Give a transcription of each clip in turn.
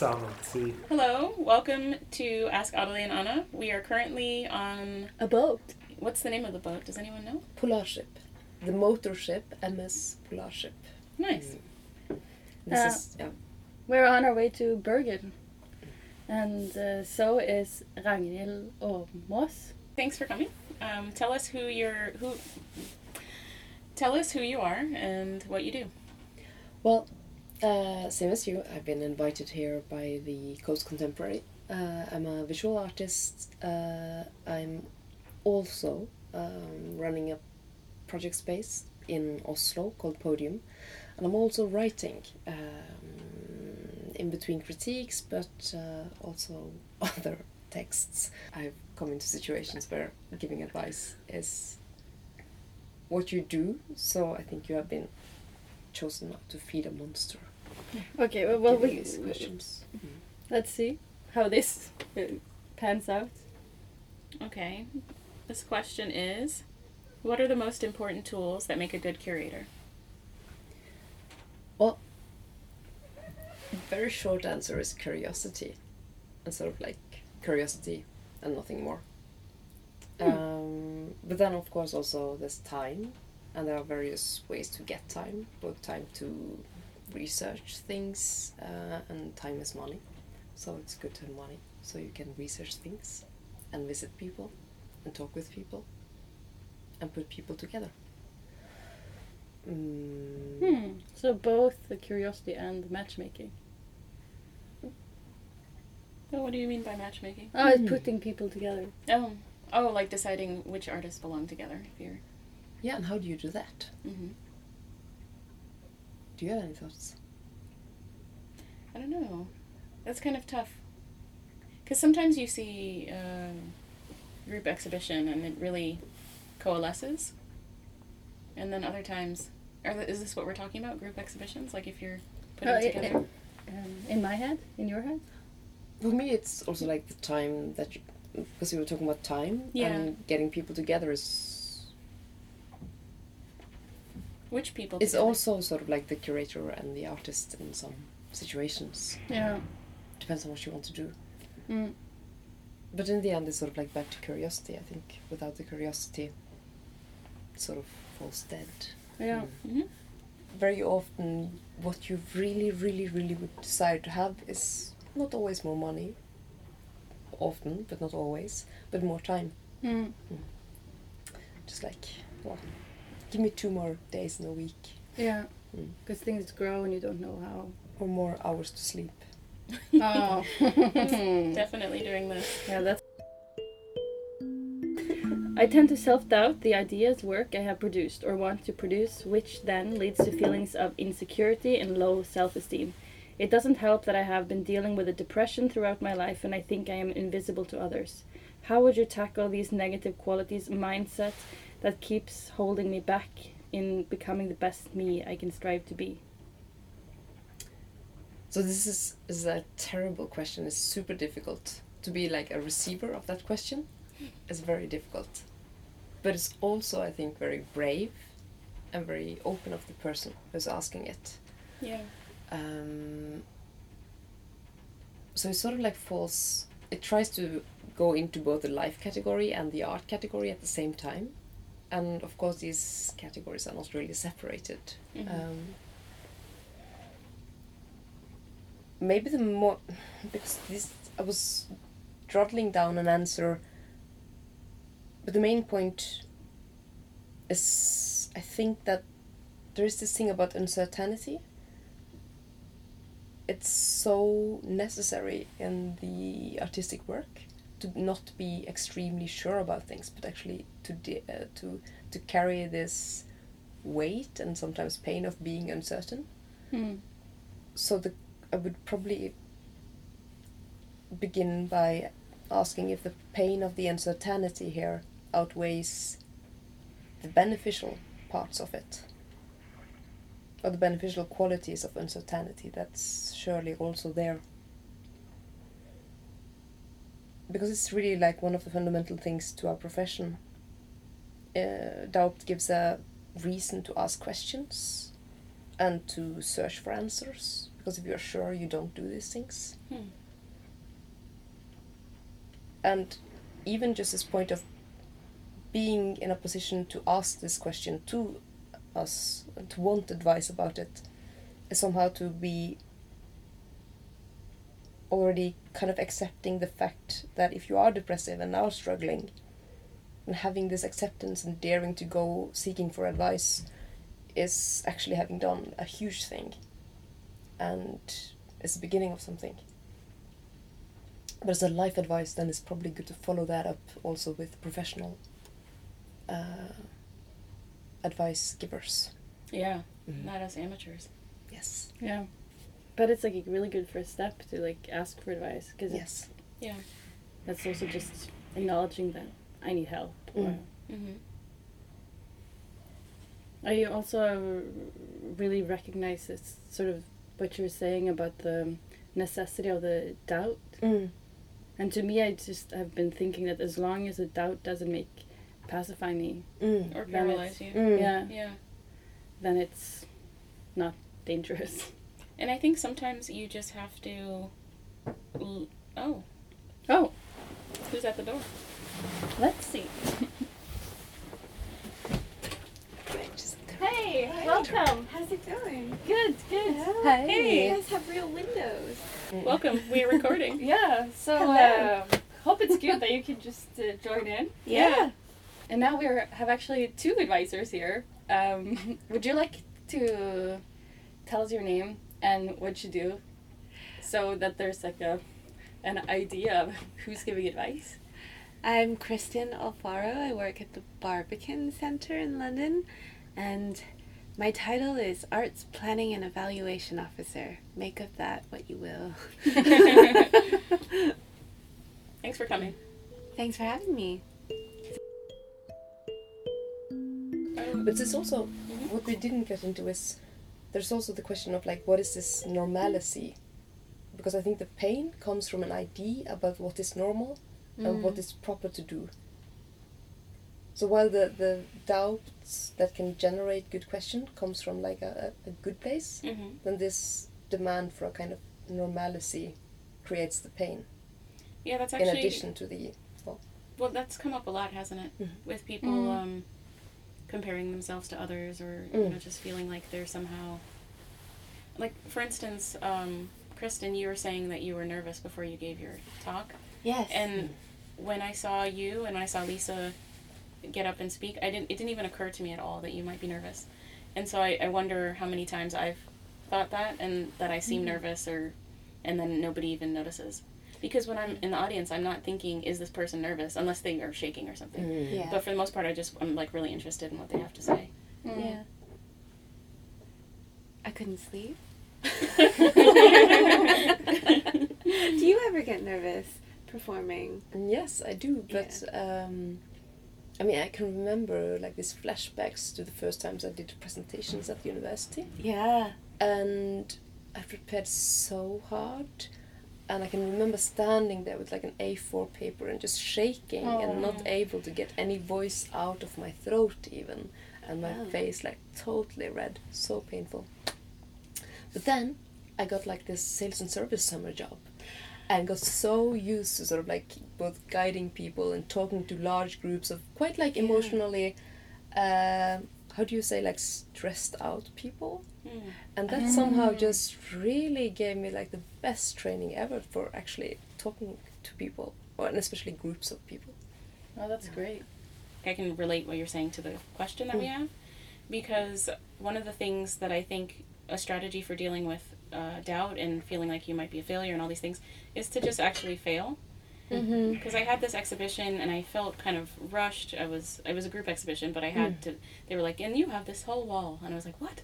Samantzi. Hello, welcome to Ask Adelie and Anna. We are currently on. A boat. What's the name of the boat? Does anyone know? Polarship. The motor ship, MS Polarship. Nice. This Uh, is, yeah. We're on our way to Bergen. And uh, so is Ragnhild Aamås. Thanks for coming. Um, tell us who you're. Who. Tell us who you are and what you do. Well, uh, same as you, I've been invited here by the Coast Contemporary. Uh, I'm a visual artist. Uh, I'm also um, running a project space in Oslo called Podium. And I'm also writing um, in between critiques, but uh, also other texts. I've come into situations where giving advice is what you do, so I think you have been chosen not to feed a monster. Okay, well, well we, these questions. let's see how this uh, pans out. Okay. This question is What are the most important tools that make a good curator? Well, very short answer is curiosity, and sort of like curiosity and nothing more. Um, but then, of course, also there's time, and there are various ways to get time. Both time to research things, uh, and time is money, so it's good to have money so you can research things, and visit people, and talk with people, and put people together. Mm, Hmm. So both the curiosity and the matchmaking. Oh, what do you mean by matchmaking? Oh, it's Hmm. putting people together. Oh. Oh, like deciding which artists belong together. If you're. Yeah, and how do you do that? hmm Do you have any thoughts? I don't know. That's kind of tough. Because sometimes you see a group exhibition and it really coalesces. And then other times, are th- is this what we're talking about? Group exhibitions? Like if you're putting Oh, yeah, together? Um, in my head, in your head. For me, it's also like the time that you, because you were talking about time Yeah. and getting people together is. Which people? It's together? also sort of like the curator and the artist in some situations. Yeah. Depends on what you want to do. Mm. But in the end, it's sort of like back to curiosity. I think without the curiosity, it sort of falls dead. Yeah. Mm. Mhm. Very often, what you really, really, really would desire to have is not always more money. Often, but not always, but more time. Mm. Just like, well, give me two more days in a week Yeah. Mm. Because things grow and you don't know how. or more hours to sleep. Oh. Definitely doing this. Yeah, that's. I tend to self doubt the ideas, work I have produced or want to produce, which then leads to feelings of insecurity and low self esteem. It doesn't help that I have been dealing with a depression throughout my life and I think I am invisible to others. How would you tackle these negative qualities, mindset that keeps holding me back in becoming the best me I can strive to be? So this is, is a terrible question. It's super difficult to be like a receiver of that question. It's very difficult, but it's also I think very brave and very open of the person who's asking it. Yeah. Um, so it sort of like falls. It tries to go into both the life category and the art category at the same time, and of course these categories are not really separated. Mhm. Um, maybe the more because this I was drawing down an answer, but the main point is I think that there is this thing about uncertainty. It's so necessary in the artistic work to not be extremely sure about things, but actually to uh, to to carry this weight and sometimes pain of being uncertain Hmm. so the I would probably begin by asking if the pain of the uncertainty here outweighs the beneficial parts of it or the beneficial qualities of uncertainty that's surely also there because it's really like one of the fundamental things to our profession uh, doubt gives a reason to ask questions and to search for answers because if you're sure you don't do these things. Hmm. And even just this point of being in a position to ask this question to us and to want advice about it is somehow to be already kind of accepting the fact that if you are depressive and are struggling and having this acceptance and daring to go seeking for advice is actually having done a huge thing and it's the beginning of something but as a life advice then it's probably good to follow that up also with professional uh, advice givers Yeah, Mhm. not as amateurs. yes Yeah. But it's like a really good first step to like ask for advice because yes Yeah. that's also just acknowledging that I need help. Or Mm. Mm-hmm. I also really recognize this sort of what you're saying about the necessity of the doubt. mm. And to me, I just have been thinking that as long as the doubt doesn't make pacify me, Mm. Or paralyze you. Mm. yeah, Yeah. then it's not dangerous. And I think sometimes you just have to. Oh, Oh, who's at the door? let's see. Hey, welcome. How's it going? Good, good. Hey. You guys have real windows. Welcome. We're recording. Yeah, so Hello. um, hope it's good that you can just uh, join in. Yeah. And now we are have actually two advisors here. Um, would you like to tell us your name and what you do, so that there's like a an idea of who's giving advice? I'm Kristen Alfaro. I work at the Barbican Centre in London, and my title is Arts Planning and Evaluation Officer. Make of that what you will. Thanks for coming. Thanks for having me. But it's also what we didn't get into is there's also the question of like what is this normalcy? Because I think the pain comes from an idea about what is normal and what is proper to do. So while the, the doubts that can generate good question comes from like a, a a good place, Mm-hmm. then this demand for a kind of normalcy creates the pain. Yeah, that's actually in addition to the Well, that's come up a lot, hasn't it? Mhm. With people Mm. um, comparing themselves to others, or you Mm. know, just feeling like they're somehow. Like, for instance, um, Kristen, you were saying that you were nervous before you gave your talk, Yes. and when I saw you and when I saw Lisa get up and speak, I didn't. It didn't even occur to me at all that you might be nervous, and so I, I wonder how many times I've thought that and that I seem Mhm. nervous, or and then nobody even notices. Because when I'm in the audience, I'm not thinking, "Is this person nervous?" Unless they are shaking or something. Mm. yeah. But for the most part, I just I'm like really interested in what they have to say. yeah. I couldn't sleep. Do you ever get nervous performing? Yes, I do, but um, I mean, I can remember like these flashbacks to the first times I did presentations at the university, Yeah. and I prepared so hard, and I can remember standing there with like an A4 paper and just shaking and not Oh. able to get any voice out of my throat even, and my Oh. face like totally red, so painful. But then I got like this sales and service summer job and got so used to sort of like both guiding people and talking to large groups of quite like Yeah. emotionally uh, how do you say like stressed out people Mm. and that somehow Mm. just really gave me like the best training ever for actually talking to people or and especially groups of people Oh, that's great. I can relate what you're saying to the question that we have, because one of the things that I think a strategy for dealing with uh, doubt and feeling like you might be a failure and all these things is to just actually fail. Mm-hmm. Because I had this exhibition and I felt kind of rushed. I was it was a group exhibition, but I had to. They were like, "And you have this whole wall," and I was like, "What?"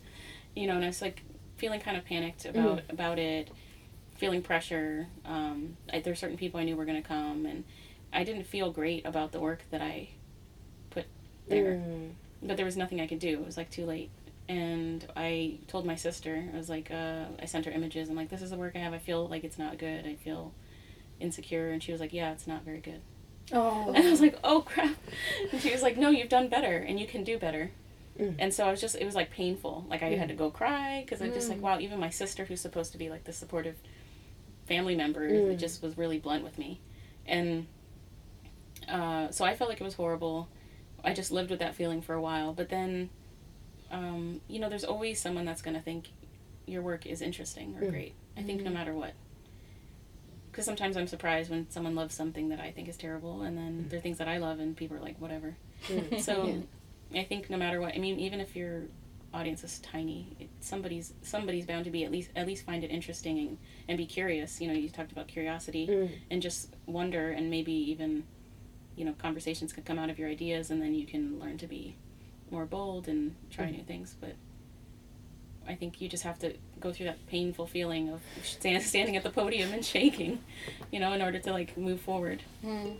You know, and I was like feeling kind of panicked about about it, feeling pressure. Um, were certain people I knew were going to come, and I didn't feel great about the work that I put there. Mm. But there was nothing I could do. It was like too late. And I told my sister, I was like, uh, I sent her images. I'm like, this is the work I have. I feel like it's not good. I feel insecure. And she was like, yeah, it's not very good. Oh. And I was like, oh crap. And she was like, no, you've done better and you can do better. Mm. And so I was just, it was like painful. Like I had to go cry because I'm just like, Mm. wow, even my sister, who's supposed to be like the supportive family member, Mm. it just was really blunt with me. And uh, so I felt like it was horrible. I just lived with that feeling for a while. But then, um, you know, there's always someone that's going to think your work is interesting or Mm. great. I think no matter what. Because sometimes I'm surprised when someone loves something that I think is terrible, and then there are things that I love, and people are like, whatever. Mm. So I think no matter what, I mean, even if your audience is tiny, it, somebody's somebody's bound to be at least at least find it interesting and, and be curious. You know, you talked about curiosity Mm. and just wonder, and maybe even, you know, conversations could come out of your ideas, and then you can learn to be more bold and try Mm. new things. But I think you just have to go through that painful feeling of stand, standing at the podium and shaking, you know, in order to like move forward. Mm.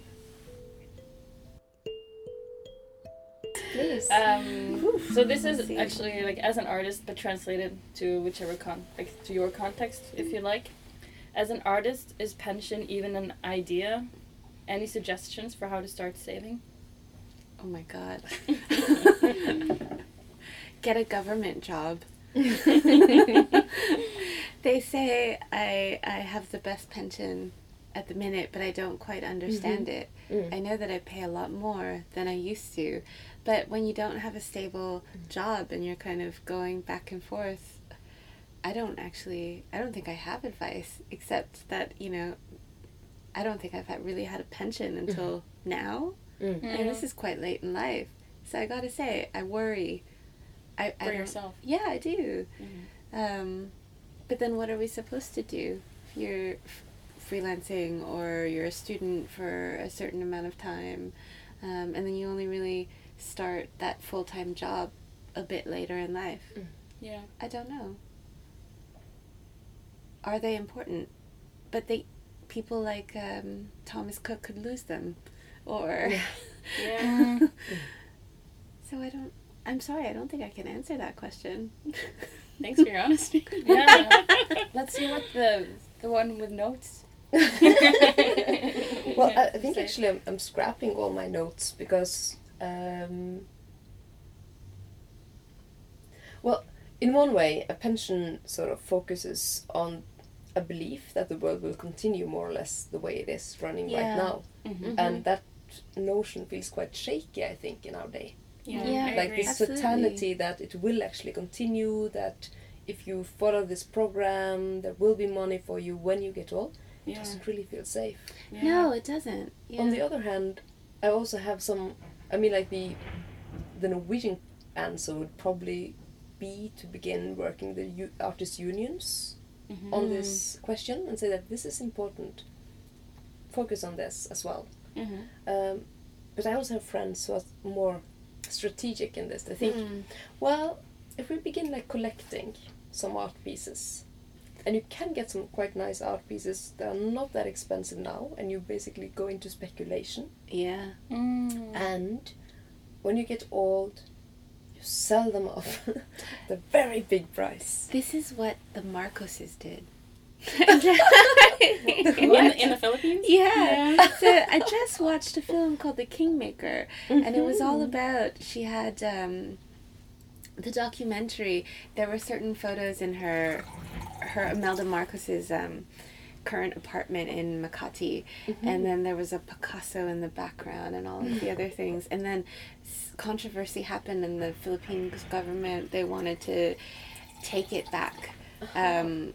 Please. Um, so this is actually like as an artist, but translated to whichever con like to your context, if you like. As an artist, is pension even an idea? Any suggestions for how to start saving? Oh my god. Get a government job. they say I I have the best pension at the minute, but I don't quite understand it. Mm. I know that I pay a lot more than I used to, but when you don't have a stable job and you're kind of going back and forth, I don't actually I don't think I have advice except that, you know, I don't think I've had, really had a pension until now. Mm. And this is quite late in life. So I gotta say, I worry. I, I For don't- yourself. Yeah, I do. Mhm. Um, but then what are we supposed to do if you're f- freelancing or you're a student for a certain amount of time, um, and then you only really start that full time job a bit later in life? Yeah. I don't know. Are they important? But they, people like um, Thomas Cook could lose them, or. Yeah. so I don't. I'm sorry. I don't think I can answer that question. Thanks for your honesty. Yeah. Let's see what the the one with notes. well, I, I think actually I'm, I'm scrapping all my notes because, um, well, in one way, a pension sort of focuses on a belief that the world will continue more or less the way it is running Yeah. right now, Mhm. and that notion feels quite shaky. I think in our day, Yeah, Yeah. Like this Absolutely. totality that it will actually continue. That if you follow this program, there will be money for you when you get old. It yeah. doesn't really feel safe. yeah. No, it doesn't. Yeah. On the other hand, I also have some. I mean, like the the Norwegian answer would probably be to begin working the u- artist unions Mhm. on this question and say that this is important. Focus on this as well. Mhm. Um, but I also have friends who are more strategic in this. They think, Mm. well, if we begin like collecting some art pieces, and you can get some quite nice art pieces that are not that expensive now, and you basically go into speculation. Yeah. Mm. And when you get old, you sell them off at a very big price. This is what the Marcoses did. In, in the Philippines? Yeah. so I just watched a film called The Kingmaker, and it was all Mhm. about she had um, the documentary. There were certain photos in her her Imelda Marcos's um, current apartment in Makati, and then there was a Picasso in the background and all of the other things. And then controversy happened in the Philippines government. They wanted to take it back. Um,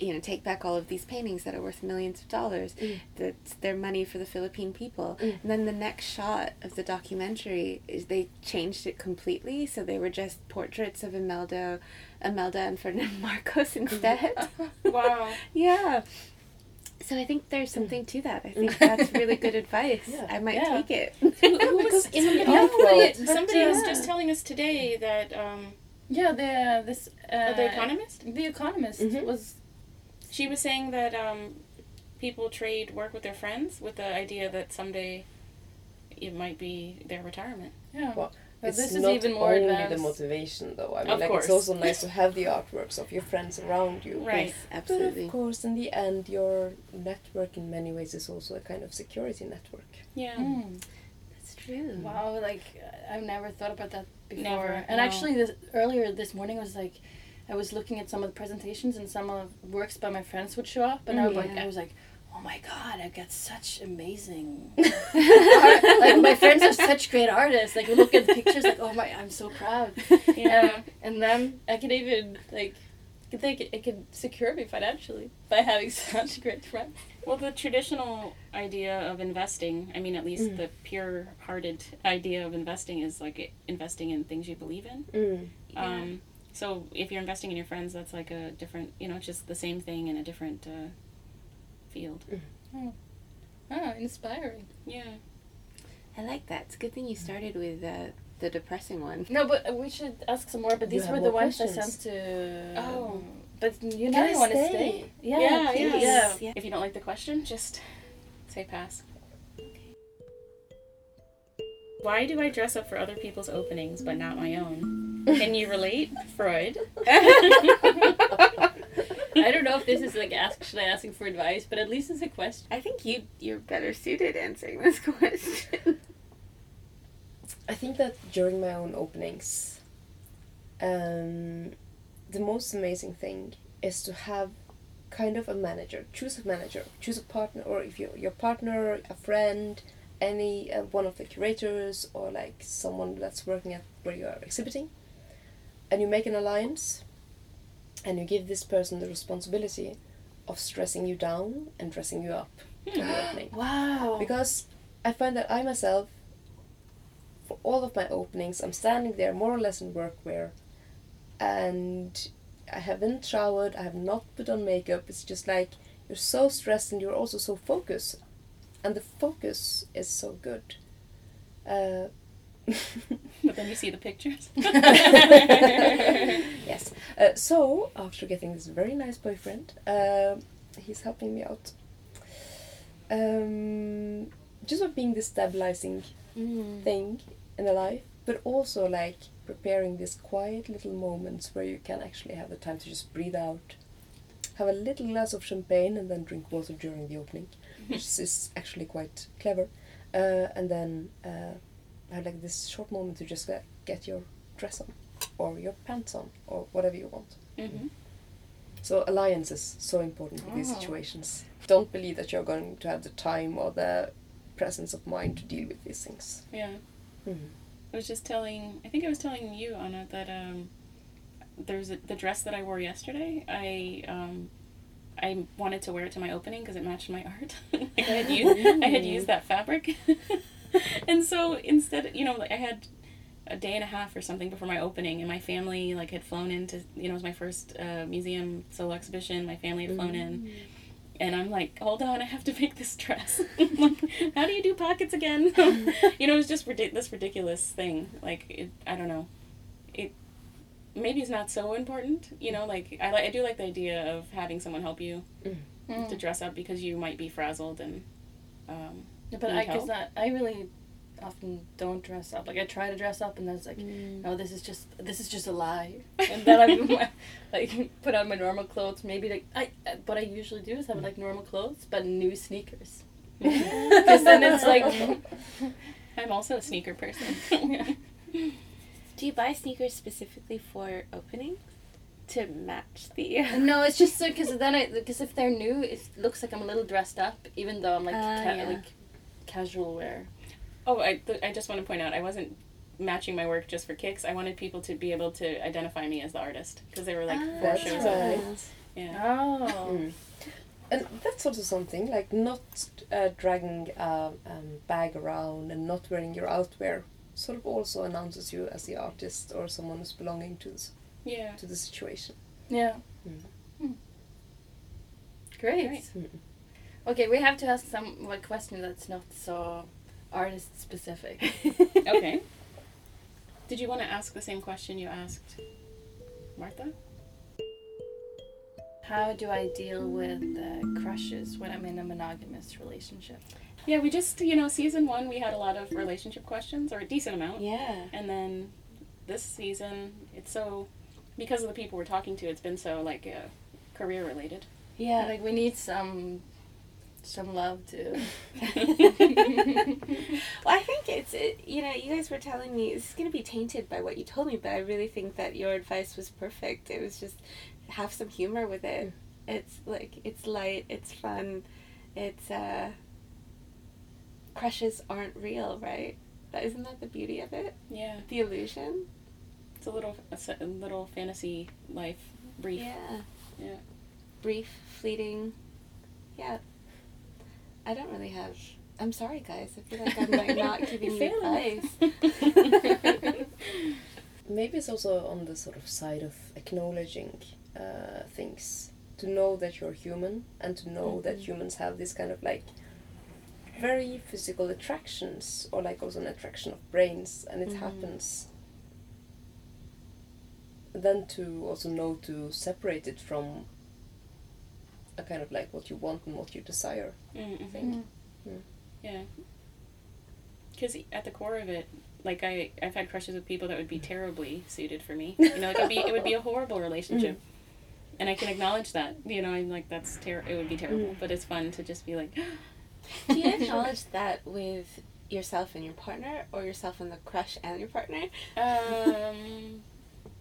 you know, take back all of these paintings that are worth millions of dollars. Mm. That's their money for the Philippine people. Mm. And then the next shot of the documentary is they changed it completely, so they were just portraits of Imelda, Imelda and Ferdinand Marcos instead. Wow. yeah. So I think there's something to that. I think that's really good advice. Yeah. I might Yeah. take it. Who, who was, in the oh, somebody, somebody was just telling us today that um, Yeah, the this uh, the Economist. The Economist Mhm. was She was saying that um, people trade work with their friends with the idea that someday it might be their retirement. yeah. Well, But it's this is not even more only the motivation, though. I mean, Of like course. it's also nice to have the artworks of your friends around you. Right. Yes, But absolutely. of course, in the end, your network in many ways is also a kind of security network. Yeah. Mm. That's That's true. Wow, like I've never thought about that before. Never, and no. actually, this earlier this morning I was like, I was looking at some of the presentations and some of the works by my friends would show up, and I was like, I was like, oh my god, I've got such amazing. art. Like my friends are such great artists. Like you look at the pictures, like oh my, I'm so proud. Yeah, and then I could even like. I think it, could secure me financially by having such great friends. Well, the traditional idea of investing, I mean, at least Mm. the pure hearted idea of investing is like investing in things you believe in. Mm. Um, so if you're investing in your friends, that's like a different, you know, it's just the same thing in a different uh, field. Oh, inspiring. Yeah. I like that. It's a good thing you started with uh, the depressing one. No, but uh, we should ask some more. But these were the more ones I questions. sent to. Oh. But you know you want to stay? stay. Yeah, yeah, please. yeah. Yeah. If you don't like the question, just say pass. Why do I dress up for other people's openings but not my own? Can you relate, Freud? I don't know if this is like actually asking for advice, but at least it's a question. I think you you're better suited answering this question. I think that during my own openings, um, the most amazing thing is to have kind of a manager. Choose a manager. Choose a partner, or if you're your partner, a friend, any uh, one of the curators, or like someone that's working at where you are exhibiting, and you make an alliance, and you give this person the responsibility of stressing you down and dressing you up for Wow. because I find that I myself, for all of my openings, I'm standing there more or less in workwear, and I haven't showered. I have not put on makeup. It's just like you're so stressed and you're also so focused, and the focus is so good. Uh, But then you see the pictures. yes. Uh, so after getting this very nice boyfriend, um he's helping me out. Um, just about being the stabilizing Mm. thing in the life, but also like preparing these quiet little moments where you can actually have the time to just breathe out, have a little glass of champagne, and then drink water during the opening, which is actually quite clever. Uh, and then uh, have like this short moment to just get, get your dress on, or your pants on, or whatever you want. hmm So alliance is so important in these Oh. situations. Don't believe that you're going to have the time or the presence of mind to deal with these things. Yeah. Mhm. I was just telling, I think I was telling you, Anna, that um, there's a, the dress that I wore yesterday. I um, I wanted to wear it to my opening because it matched my art. like I had used, I had used that fabric, and so instead, you know, like I had a day and a half or something before my opening, and my family like had flown in to, you know, it was my first uh, museum solo exhibition. My family had flown in. And I'm like, hold on, I have to make this dress. like, how do you do pockets again? you know, it's just ridic- this ridiculous thing. Like, it, I don't know. It maybe it's not so important. You know, like I like I do like the idea of having someone help you Mm. to dress up because you might be frazzled and. Um, Yeah, but Need I guess help? I really often don't dress up. Like I try to dress up, and then it's like, Mm. no, this is just this is just a lie. And then I like put on my normal clothes. Maybe like I uh, what I usually do is have like normal clothes, but new sneakers. Because then it's like, I'm also a sneaker person. Do you buy sneakers specifically for openings to match the? no, it's just so because then I because if they're new, it looks like I'm a little dressed up, even though I'm like ca- yeah. like casual wear. oh, I th- I just want to point out I wasn't matching my work just for kicks. I wanted people to be able to identify me as the artist because they were like Ah, four That's shows right. open. Yeah. Oh. Mm. And that's also something like not uh, dragging a um, bag around and not wearing your outwear. Sort of also announces you as the artist or someone who's belonging to this, Yeah. to the situation. Yeah. Mm. Hmm. Great. Great. Okay, we have to ask some like question that's not so artist specific. Okay. Did you want to ask the same question you asked Martha? How do I deal with uh, crushes when I'm in a monogamous relationship? Yeah, we just, you know, season one, we had a lot of relationship questions, or a decent amount. yeah. And then this season, it's so, because of the people we're talking to, it's been so, like, uh, career related. Yeah. Like we need some some love too. Well, I think it's it, you know you guys were telling me this is gonna be tainted by what you told me, but I really think that your advice was perfect. It was just have some humor with it. It's like it's light, it's fun, it's uh. Crushes aren't real, right? That isn't that the beauty of it? Yeah, The illusion. it's a little a, se- a little fantasy life brief. Yeah. Yeah. Brief, fleeting. Yeah. I don't really have. I'm sorry, guys. I feel like I'm like not giving you advice. Maybe it's also on the sort of side of acknowledging uh, things. To know that you're human and to know that humans have this kind of like very physical attractions or like also an attraction of brains and it Mhm. happens. Then to also know to separate it from a kind of like what you want and what you desire. Mm, mhm. think. Mm. Yeah. Because at the core of it, like I, I've had crushes with people that would be terribly suited for me. You know, like it'd be, it would be a horrible relationship, and I can acknowledge that. You know, I'm like that's ter- It would be terrible, Mm. but it's fun to just be like, Do you acknowledge that with yourself and your partner, or yourself and the crush and your partner? um,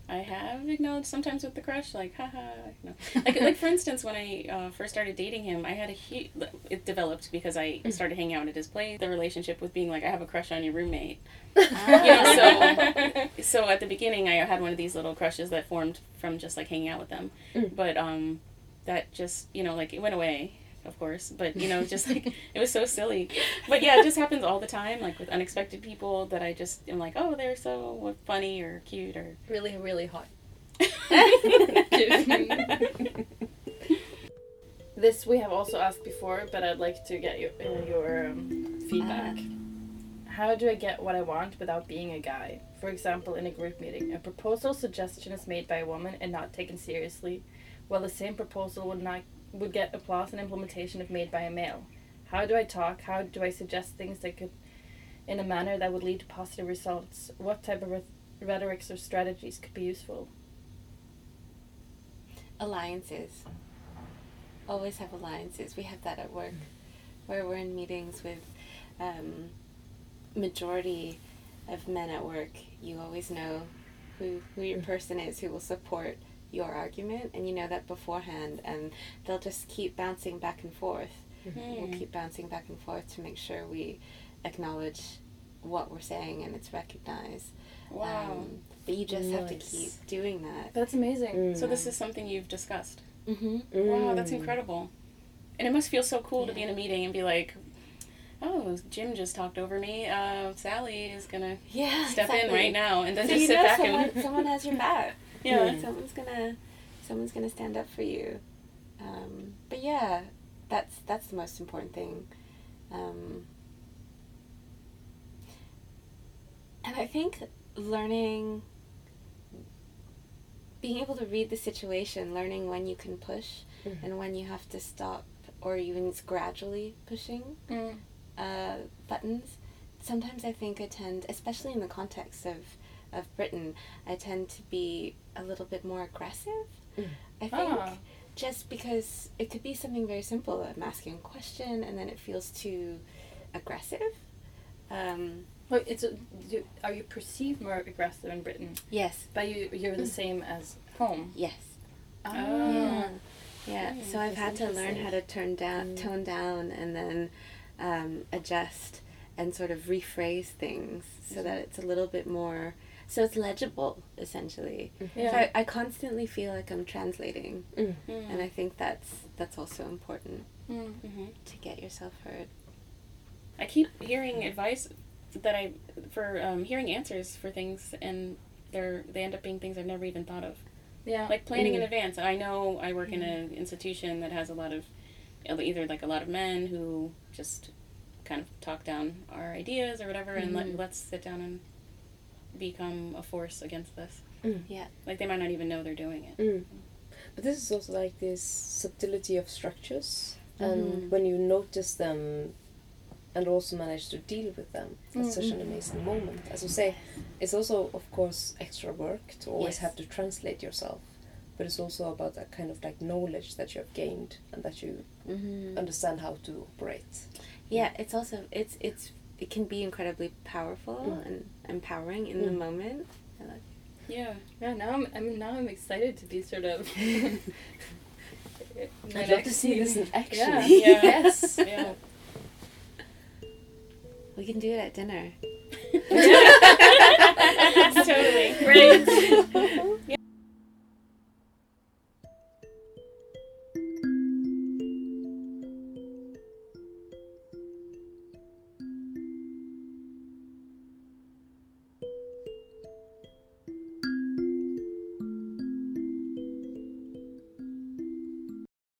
I have acknowledged sometimes with the crush, like, haha, no. Like, like for instance, when I uh, first started dating him, I had a huge. It developed because I started hanging out at his place. The relationship with being like, I have a crush on your roommate. you know, so so at the beginning I had one of these little crushes that formed from just like hanging out with them. Mm. But um that just, you know, like it went away, of course, but you know, just like it was so silly. But yeah, it just happens all the time like with unexpected people that I just am like, "Oh, they're so funny or cute or Really, really hot. This we have also asked before, but I'd like to get your uh, your um, feedback. How do I get what I want without being a guy? For example, in a group meeting, a proposal suggestion is made by a woman and not taken seriously, while the same proposal would not would get applause and implementation if made by a male. How do I talk? How do I suggest things that could, in a manner that would lead to positive results? What type of rhet- rhetorics or strategies could be useful? Alliances. Always have alliances. We have that at work, where we're in meetings with um, majority of men at work. You always know who who your person is who will support your argument, and you know that beforehand, and they'll just keep bouncing back and forth. We'll Hmm. keep bouncing back and forth to make sure we acknowledge what we're saying and it's recognized. wow. Um, but you just have to keep doing that. That's amazing. so this is something you've discussed. Mm-hmm. Wow, that's Mm. incredible. And it must feel so cool to be in a meeting and be like, "Oh, Jim just talked over me. Uh, Sally is gonna Yeah, step in right now," and then so just you sit know back someone, and someone has your back. yeah. Mm. Someone's gonna, someone's gonna stand up for you. Um, but yeah, that's that's the most important thing. Um, and I think learning, being able to read the situation, learning when you can push Mhm. and when you have to stop, or even gradually pushing Mm. uh, buttons. Sometimes I think I tend, especially in the context of, of Britain, I tend to be a little bit more aggressive. Mm. I think Ah. just because it could be something very simple. I'm asking a question and then it feels too aggressive. Um, Well, it's a, do, are you perceived more aggressive in Britain? yes, But you you're the same as home. yes. Oh. Yeah. Yeah. Mm, so I've had to learn how to turn down, Mm. tone down, and then um, adjust and sort of rephrase things so that it's a little bit more, so it's legible essentially. Yeah. So I, I constantly feel like I'm translating, Mm. and I think that's that's also important Mm-hmm. to get yourself heard. I keep hearing advice that I for um, hearing answers for things, and they're they end up being things I've never even thought of. Yeah. Like planning in Mm. advance. I know I work in an institution that has a lot of either like a lot of men who just kind of talk down our ideas or whatever, and let, let's sit down and become a force against this. Mm. Yeah. Like they might not even know they're doing it. Mm. But this is also like this subtlety of structures, and Mhm. when you notice them and also manage to deal with them, that's such an amazing moment. As you say, it's also, of course, extra work to always Yes. have to translate yourself, but it's also about that kind of like knowledge that you have gained and that you Mm-hmm. understand how to operate. Yeah, it's also it's it's it can be incredibly powerful Mm. and empowering in the Mm. moment. Yeah. Yeah, now I'm, I mean, now I'm excited to be sort of. I'd love to see this in action. Yeah. Yeah. yes. Yeah. We can do it at dinner. totally. Great.